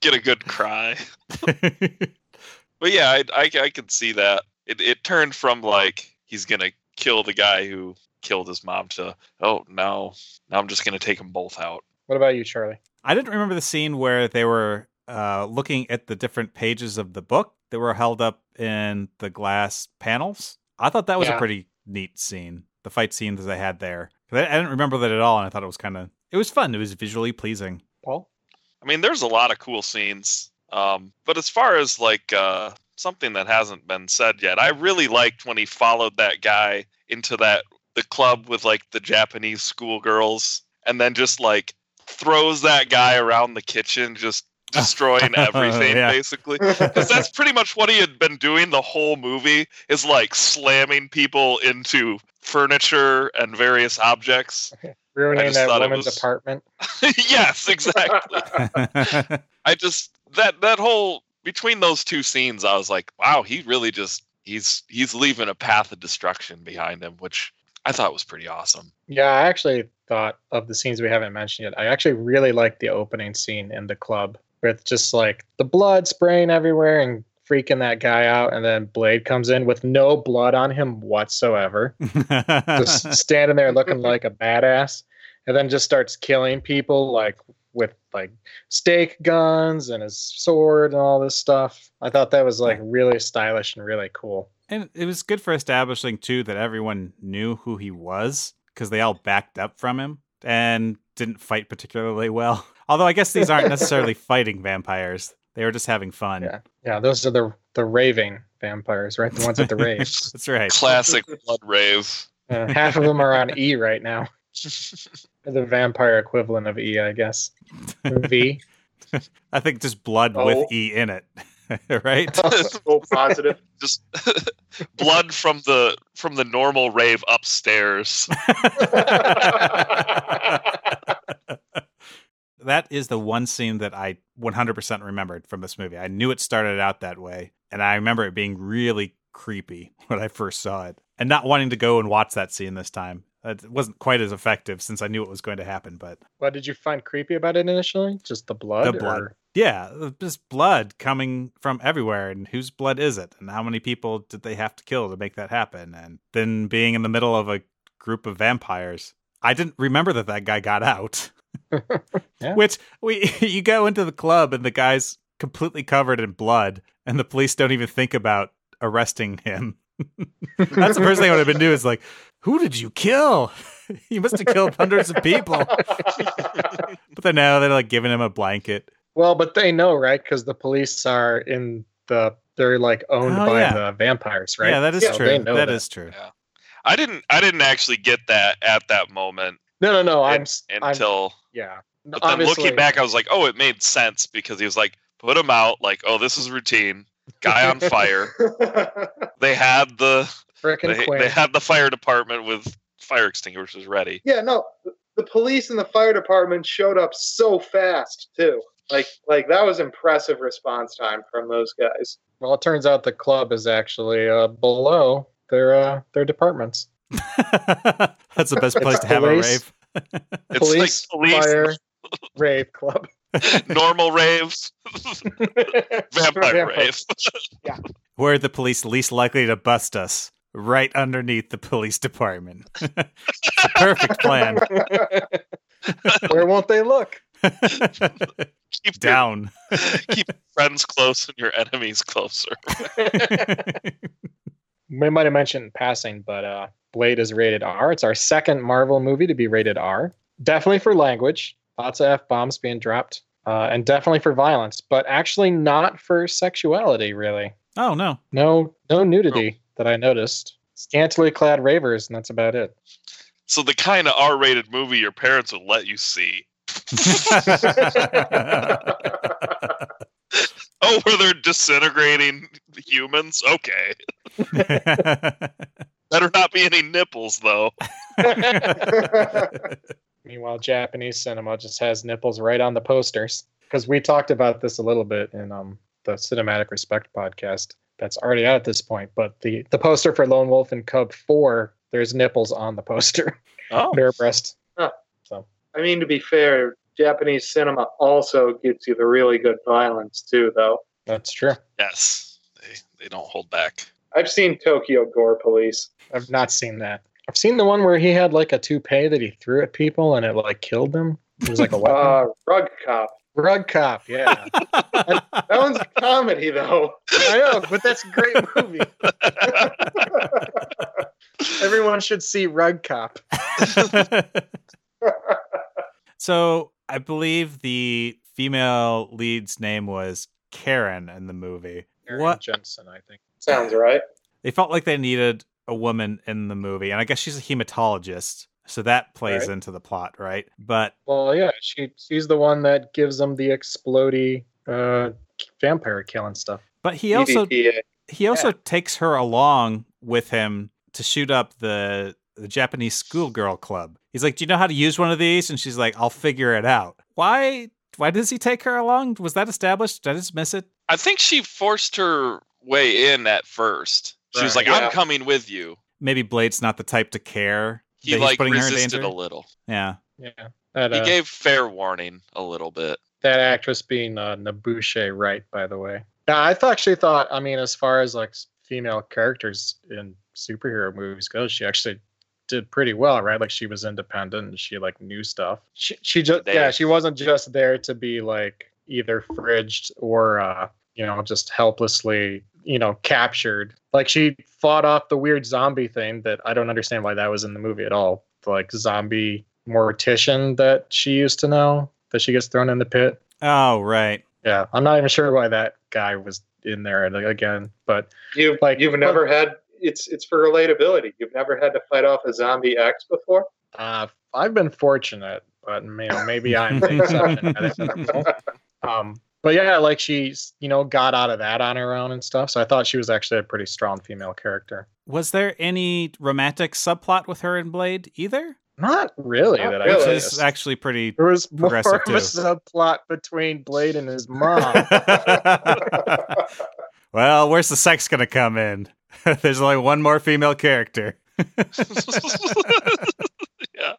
get a good cry. But yeah, I, I, I could see that. It, it turned from like he's gonna kill the guy who killed his mom to oh no, now I'm just gonna take them both out. What about you, Charlie? I didn't remember the scene where they were uh, looking at the different pages of the book that were held up in the glass panels. I thought that was a pretty neat scene. The fight scenes that they had there I, I didn't remember that at all, and I thought it was kind of it was fun. It was visually pleasing. Paul? I mean, there's a lot of cool scenes. Um, but as far as like uh, something that hasn't been said yet, I really liked when he followed that guy into that the club with like the Japanese schoolgirls, and then just like throws that guy around the kitchen, just <laughs> destroying everything Yeah. basically. Because that's pretty much what he had been doing the whole movie is like slamming people into furniture and various objects. Ruining that woman's was- apartment. <laughs> yes, exactly. <laughs> I just that that whole between those two scenes, I was like, wow, he really just he's he's leaving a path of destruction behind him, which I thought was pretty awesome. Yeah, I actually thought of the scenes we haven't mentioned yet. I actually really liked the opening scene in the club with just like the blood spraying everywhere and freaking that guy out. And then Blade comes in with no blood on him whatsoever, just <laughs> standing there looking like a badass. And then just starts killing people like with like stake guns and his sword and all this stuff. I thought that was like really stylish and really cool. And it was good for establishing too that everyone knew who he was because they all backed up from him and didn't fight particularly well. <laughs> Although I guess these aren't necessarily <laughs> fighting vampires; they were just having fun. Yeah. Yeah, those are the the raving vampires, right? The ones at the <laughs> rave. That's right. Classic blood rave. Uh, half of them are on E right now. The vampire equivalent of E, I guess. V. <laughs> I think just blood Oh. with E in it, <laughs> right? <laughs> so positive. Just blood from the from the normal rave upstairs. that is the one scene that I 100% remembered from this movie. I knew it started out that way, and I remember it being really creepy when I first saw it, and not wanting to go and watch that scene this time. It wasn't quite as effective since I knew it was going to happen, but What did you find creepy about it initially? Just the blood? The blood. or- yeah, uh, just blood coming from everywhere, and whose blood is it, and how many people did they have to kill to make that happen, and then being in the middle of a group of vampires. I didn't remember that that guy got out. <laughs> <laughs> Yeah. Which we <laughs> you go into the club and the guy's completely covered in blood, and the police don't even think about arresting him. That's the first thing I would have been doing is like, who did you kill? <laughs> you must have killed hundreds of people. But then now they're like giving him a blanket. Well, but they know, right? Because the police are in the. They're like owned Oh, by yeah. the vampires, right? Yeah, that is Yeah, true. they know that that. is true. Yeah. I didn't I didn't actually get that at that moment No, no, no. I'm. un- s- I'm until yeah. but then Obviously- looking back I was like, "Oh, it made sense because he was like, put him out like, oh, this is routine. Guy on fire. <laughs> They had the they, they had the fire department with fire extinguishers ready. yeah, no, the- the police and the fire department showed up so fast too. Like, like that was impressive response time from those guys. Well, it turns out the club is actually uh, below their uh, their departments. <laughs> That's the best place to have a rave. <laughs> It's police, like police, fire, rave club, <laughs> normal raves, <laughs> vampire rave. <laughs> Where are the police least likely to bust us? Right underneath the police department. It's a perfect plan. Where won't they look? keep your, Down. keep friends close and your enemies closer. We might have mentioned passing, but uh, Blade is rated R. It's our second Marvel movie to be rated R. Definitely for language. Lots of f bombs being dropped, uh, and definitely for violence, but actually not for sexuality. Really, Oh no. no, no nudity that I noticed. Scantily clad ravers, and that's about it. So the kind of R-rated movie your parents would let you see. <laughs> Oh, where they're disintegrating humans? Okay. <laughs> Better not be any nipples, though. <laughs> <laughs> Meanwhile, Japanese cinema just has nipples right on the posters. Because we talked about this a little bit in um, the Cinematic Respect podcast that's already out at this point. But the, the poster for Lone Wolf and Cub 4, there's nipples on the poster. Oh. <laughs> Bare breast. Huh. So, I mean, to be fair, Japanese cinema also gives you the really good violence too, though. that's true. Yes. They, they don't hold back. I've seen Tokyo Gore Police. I've not seen that. I've seen the one where he had like a toupee that he threw at people and it like killed them. It was like a <laughs> weapon. Uh, Rug Cop. Rug Cop, yeah. <laughs> That one's a comedy, though. I know, but that's a great movie. <laughs> Everyone should see Rug Cop. so I believe the female lead's name was Karen in the movie. Aaron What Jensen, I think. Sounds right. they felt like they needed a woman in the movie, and I guess she's a hematologist, so that plays Right. into the plot, right? But Well, yeah, she she's the one that gives them the explody uh, vampire killing stuff. but he also EDTA. he also takes her along with him to shoot up the the Japanese schoolgirl club. He's like, "Do you know how to use one of these?" And she's like, "I'll figure it out." Why? Why does he take her along? Was that established? Did I just miss it? I think she forced her way in at first. She was like, Yeah. I'm coming with you. Maybe Blade's not the type to care. He that he's like putting her in resisted a little. Yeah. Yeah, that He uh, gave fair warning a little bit. that actress being uh, N'Bushe Wright, by the way. Yeah, I th- actually thought. I mean, as far as like female characters in superhero movies goes, she actually did pretty well, right? Like she was independent and she like knew stuff. She she just They- yeah, she wasn't just there to be like either fridged or uh, you know just helplessly you know captured. Like she fought off the weird zombie thing that I don't understand why that was in the movie at all. The, like zombie mortician that she used to know that she gets thrown in the pit. Oh, right. Yeah, I'm not even sure why that guy was in there again, but You've Like- you've never had it's it's for relatability. You've never had to fight off a zombie X before. uh, I've been fortunate. But you know, maybe I'm the exception. I don't know. um, but yeah, like she's you know got out of that on her own and stuff. So I thought she was actually a pretty strong female character. Was there any romantic subplot with her and Blade either? Not really Not that I really. Which is actually pretty. There was more of progressive, a too. subplot between Blade and his mom. <laughs> well, where's the sex going to come in? <laughs> There's only one more female character. <laughs> yeah.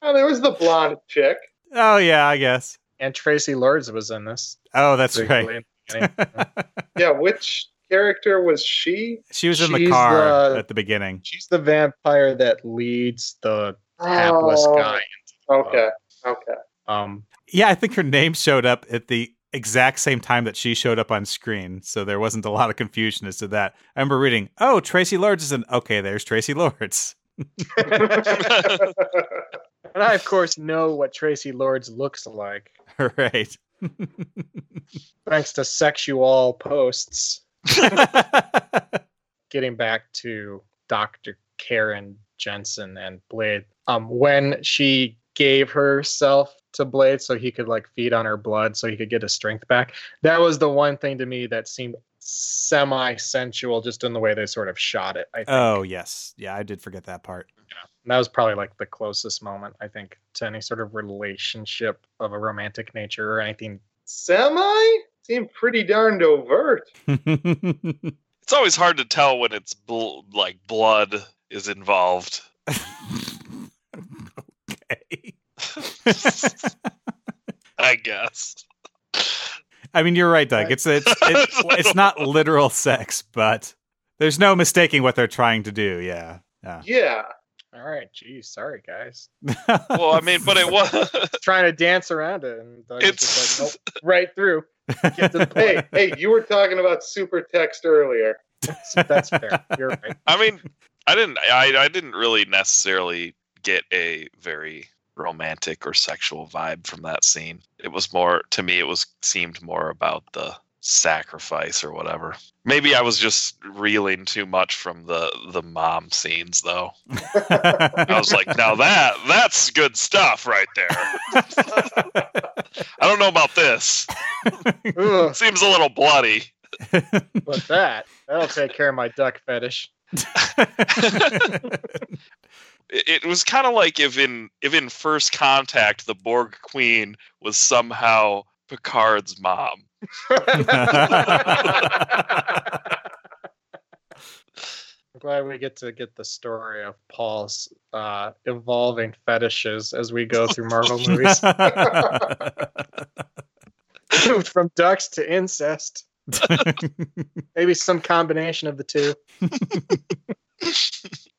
Oh, there was the blonde chick. Oh, yeah, I guess. And Traci Lords was in this. Oh, that's briefly right. in the <laughs> beginning. <laughs> Yeah, which character was she? she was in the car the- at the beginning. She's the vampire that leads the hapless Oh, guy. Okay, okay. Um, Yeah, I think her name showed up at the exact same time that she showed up on screen, so there wasn't a lot of confusion as to that. I remember reading, "Oh, Traci Lords is in." Okay, there's Traci Lords. <laughs> and I, of course, know what Traci Lords looks like <laughs> right. thanks to sexual posts. <laughs> Getting back to Dr. Karen Jensen and Blade, um, when she gave herself to Blade so he could like feed on her blood so he could get his strength back, that was the one thing to me that seemed semi sensual just in the way they sort of shot it. I think. oh yes, yeah, I did forget that part. And that was probably like the closest moment I think to any sort of relationship of a romantic nature or anything. Semi seemed pretty darned overt. <laughs> it's always hard to tell when it's bl- like blood is involved. <laughs> okay. <laughs> I guess. I mean, you're right, Doug. It's it's it's, it's not literal sex, but there's no mistaking what they're trying to do. Yeah, yeah. Yeah. All right, geez, sorry guys. <laughs> Well, I mean, but it was. <laughs> Trying to dance around it, and Doug It's just like, nope, right through. Get to the <laughs> Hey, hey, you were talking about super text earlier. That's fair. You're right. I mean, I didn't. I I didn't really necessarily get a very romantic or sexual vibe from that scene. It was more to me. It was seemed more about the sacrifice or whatever. Maybe I was just reeling too much from the the mom scenes though. <laughs> I was like, now that that's good stuff right there. I don't know about this. Seems a little bloody. but that that'll take care of my duck fetish. <laughs> It, it was kind of like if in if in First Contact the Borg Queen was somehow Picard's mom. I'm glad we get to get the story of Paul's uh, evolving fetishes as we go through Marvel <laughs> movies, <laughs> from ducks to incest. <laughs> Maybe some combination of the two.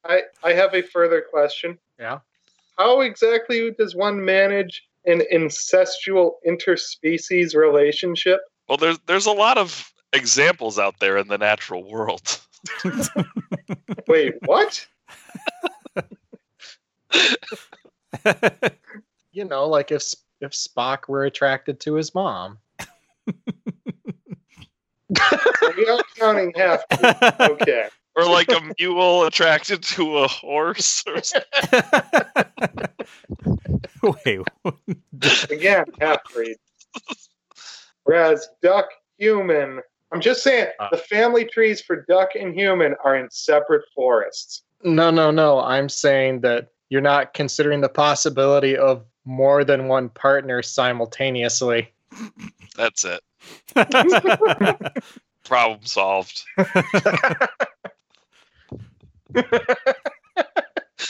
I, I have a further question. Yeah. How exactly does one manage an incestual interspecies relationship? Well, there's there's a lot of examples out there in the natural world. <laughs> Wait, what? <laughs> You know, like if if Spock were attracted to his mom. We are counting half. Okay. Or like a mule attracted to a horse. <laughs> Or <laughs> something. Wait, Again, half breed. Whereas duck, human. I'm just saying, Uh. the family trees for duck and human are in separate forests. No, no, no. I'm saying that you're not considering the possibility of more than one partner simultaneously. That's it. <laughs> Problem solved. <laughs>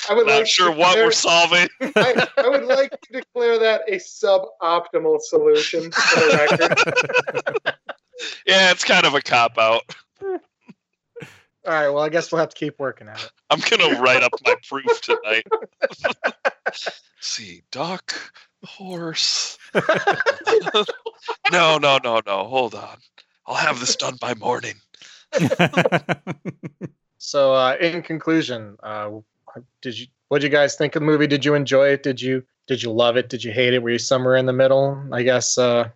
I would Not like sure to what we're solving. <laughs> I, I would like to declare that a suboptimal solution for. <laughs> Yeah, it's kind of a cop out. All right, well, I guess we'll have to keep working at it. I'm gonna <laughs> write up my proof tonight. See, duck, horse. no, no, no, no. Hold on. I'll have this done by morning. So, uh, in conclusion, uh, did you what did you guys think of the movie? Did you enjoy it? Did you did you love it? Did you hate it? Were you somewhere in the middle? I guess. Uh,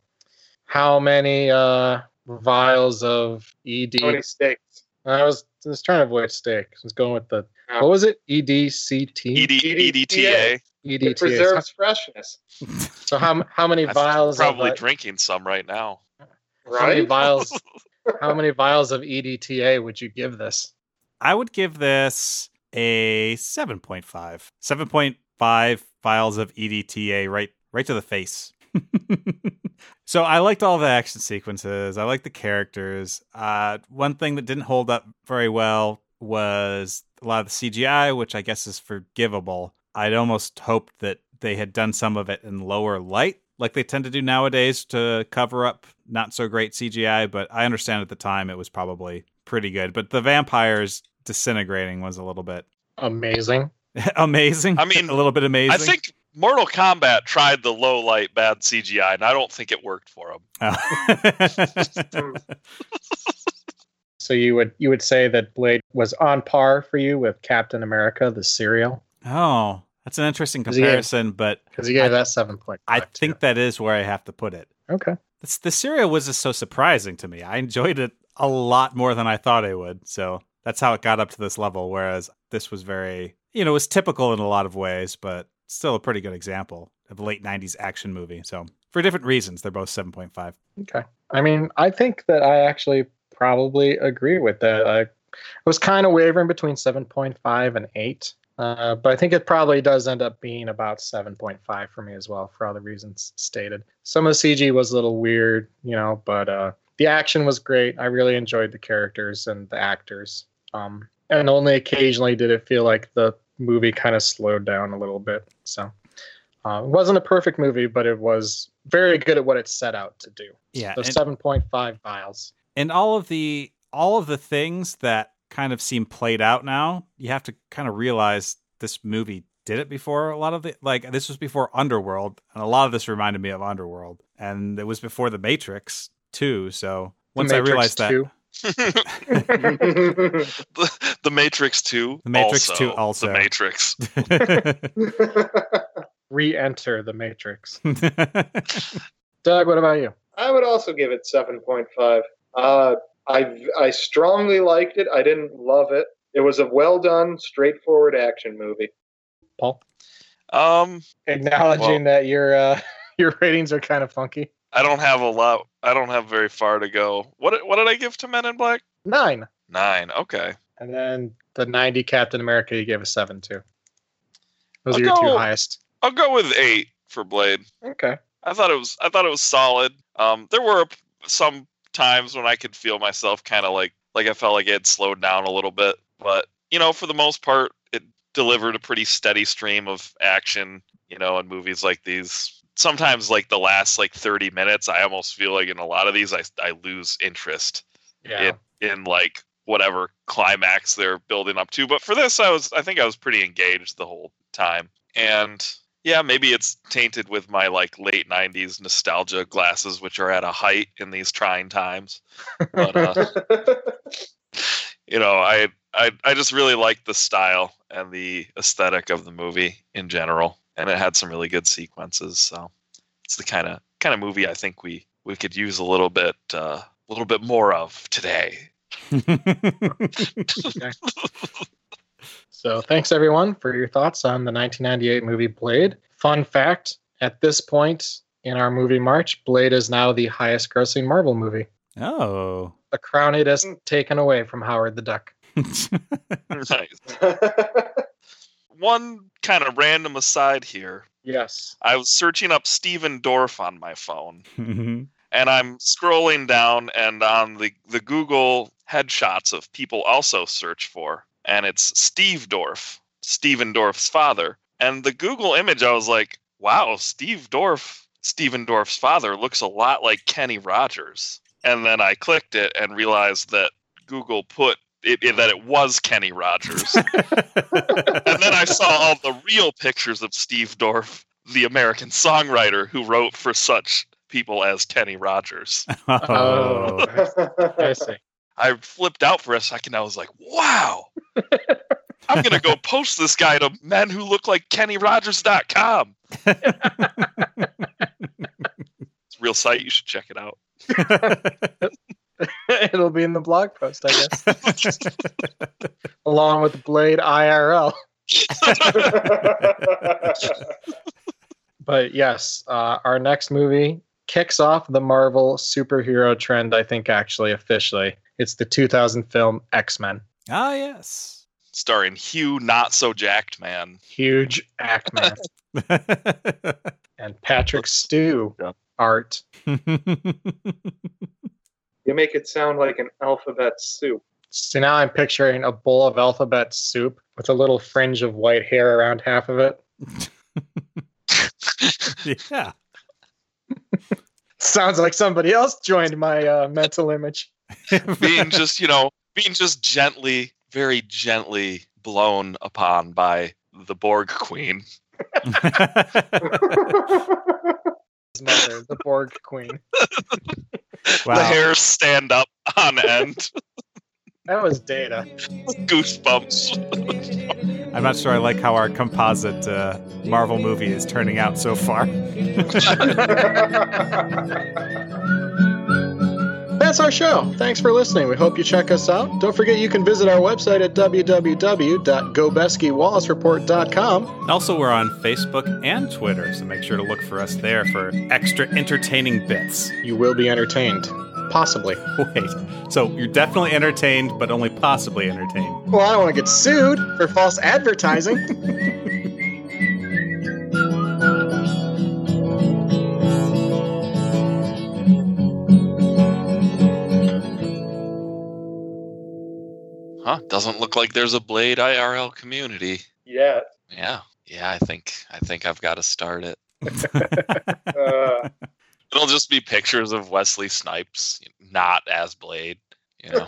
how many uh, vials of ED? How many stakes? I was I was trying to avoid stake. I was going with the what was it? E EDCT. ED, EDTA. EDTA. It EDTA. preserves freshness, <laughs> So how how many I'm vials? probably of, uh, drinking some right now. How many right? vials? <laughs> how many vials of E EDTA would you give this? I would give this a 7.5. 7.5 files of EDTA right right to the face. <laughs> so I liked all the action sequences. I liked the characters. Uh, one thing that didn't hold up very well was a lot of the CGI, which I guess is forgivable. I'd almost hoped that they had done some of it in lower light, like they tend to do nowadays to cover up not so great CGI. But I understand at the time it was probably pretty good. But the vampires disintegrating was a little bit <laughs> Amazing. amazing. I mean, <laughs> a little bit amazing. I think Mortal Kombat tried the low light bad CGI, and I don't think it worked for them. Oh. <laughs> So you would you would say that Blade was on par for you with Captain America, the serial, oh, that's an interesting Because he gave- comparison, but because you gave I- that seven point. I think that is where I have to put it. okay. This, the serial was just so surprising to me. I enjoyed it a lot more than I thought I would. So that's how it got up to this level. Whereas this was very, you know, it was typical in a lot of ways, but still a pretty good example of a late 90s action movie. So for different reasons, they're both 7.5. Okay. I mean, I think that I actually probably agree with that. I was kind of wavering between 7.5 and 8. Uh, but I think it probably does end up being about 7.5 for me as well, for all the reasons stated. Some of the CG was a little weird, you know, but uh, the action was great. I really enjoyed the characters and the actors. Um, and only occasionally did it feel like the movie kind of slowed down a little bit. So uh, it wasn't a perfect movie, but it was very good at what it set out to do. Yeah. So seven point five miles. and all of the all of the things that kind of seem played out now you have to kind of realize this movie did it before a lot of the like this was before underworld and a lot of this reminded me of underworld and it was before the matrix too so once i realized that The, the Matrix 2. The Matrix also, 2 also. The Matrix. <laughs> re-enter the Matrix. <laughs> Doug, what about you? I would also give it 7.5. Uh, I I strongly liked it. I didn't love it. It was a well done, straightforward action movie. Paul, Um, acknowledging that your uh, <laughs> your ratings are kind of funky. I don't have a lot. I don't have very far to go. What did- what did I give to Men in Black? Nine, Nine. Okay. and then the ninety Captain America you gave a seven to. Those I'll are your two go- highest. I'll go with eight for Blade. Okay. I thought it was I thought it was solid. Um, there were some times when I could feel myself kind of like like I felt like it had slowed down a little bit, but you know, for the most part, it delivered a pretty steady stream of action. You know, in movies like these. Sometimes, like the last like thirty minutes, I almost feel like in a lot of these, I I lose interest Yeah. in in like whatever climax they're building up to. But for this, I was I think I was pretty engaged the whole time. And yeah, maybe it's tainted with my like late '90s nostalgia glasses, which are at a height in these trying times. But uh, <laughs> you know, I I I just really like the style and the aesthetic of the movie in general, and it had some really good sequences. So it's the kind of kind of movie I think we we could use a little bit uh, a little bit more of today. <laughs> So thanks everyone for your thoughts on the 1998 movie Blade. Fun fact: at this point in our movie March, Blade is now the highest-grossing Marvel movie. oh. The crown it is taken away from Howard the Duck. <laughs> <laughs> nice. One kind of random aside here. Yes. I was searching up Stephen Dorff on my phone, Mhm. and I'm scrolling down, and on the the Google headshots of people also search for, and it's Steve Dorff, Stephen Dorff's father. And the Google image, I was like, wow, Steve Dorff, Stephen Dorff's father looks a lot like Kenny Rogers. And then I clicked it and realized that Google put it, it- that it was Kenny Rogers. <laughs> and then I saw all the real pictures of Steve Dorff, the American songwriter who wrote for such people as Kenny Rogers. <laughs> Oh. oh. I see. I flipped out for a second. I was like, wow. I'm going to go post this guy to men who look like Kenny KennyRogers.com. <laughs> It's a real site. You should check it out. <laughs> It'll be in the blog post, I guess, <laughs> along with Blade IRL. <laughs> But yes, uh, our next movie kicks off the Marvel superhero trend, I think, actually, officially. It's the 2000 film X Men. ah, yes. Starring Hugh Not So Jacked Man. Huge Ackman and Patrick Stew Yeah. art. You make it sound like an alphabet soup. So now I'm picturing a bowl of alphabet soup with a little fringe of white hair around half of it. <laughs> yeah. <laughs> Sounds like somebody else joined my uh, mental image. <laughs> being just, you know, being just gently, very gently blown upon by the Borg Queen. His mother, the Borg Queen. <laughs> wow. The hairs stand up on end. That was Data. Goosebumps. I'm not sure I like how our composite uh, Marvel movie is turning out so far. <laughs> <laughs> That's our show. Thanks for listening. We hope you check us out. Don't forget you can visit our website at www.gobeskiwallacereport.com. Also, we're on Facebook and Twitter, so make sure to look for us there for extra entertaining bits. You will be entertained. Possibly. <laughs> Wait, so you're definitely entertained, but only possibly entertained. Well, I don't want to get sued for false advertising. <laughs> Huh? Doesn't look like there's a Blade IRL community. yeah. Yeah. Yeah, I think I think I've got to start it. <laughs> Uh, It'll just be pictures of Wesley Snipes, not as Blade. You know,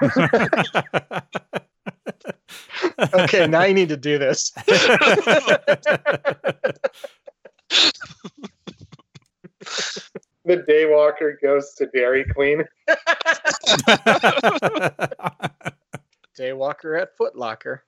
<laughs> okay, now you need to do this. <laughs> the Daywalker goes to Dairy Queen. <laughs> Daywalker at Footlocker.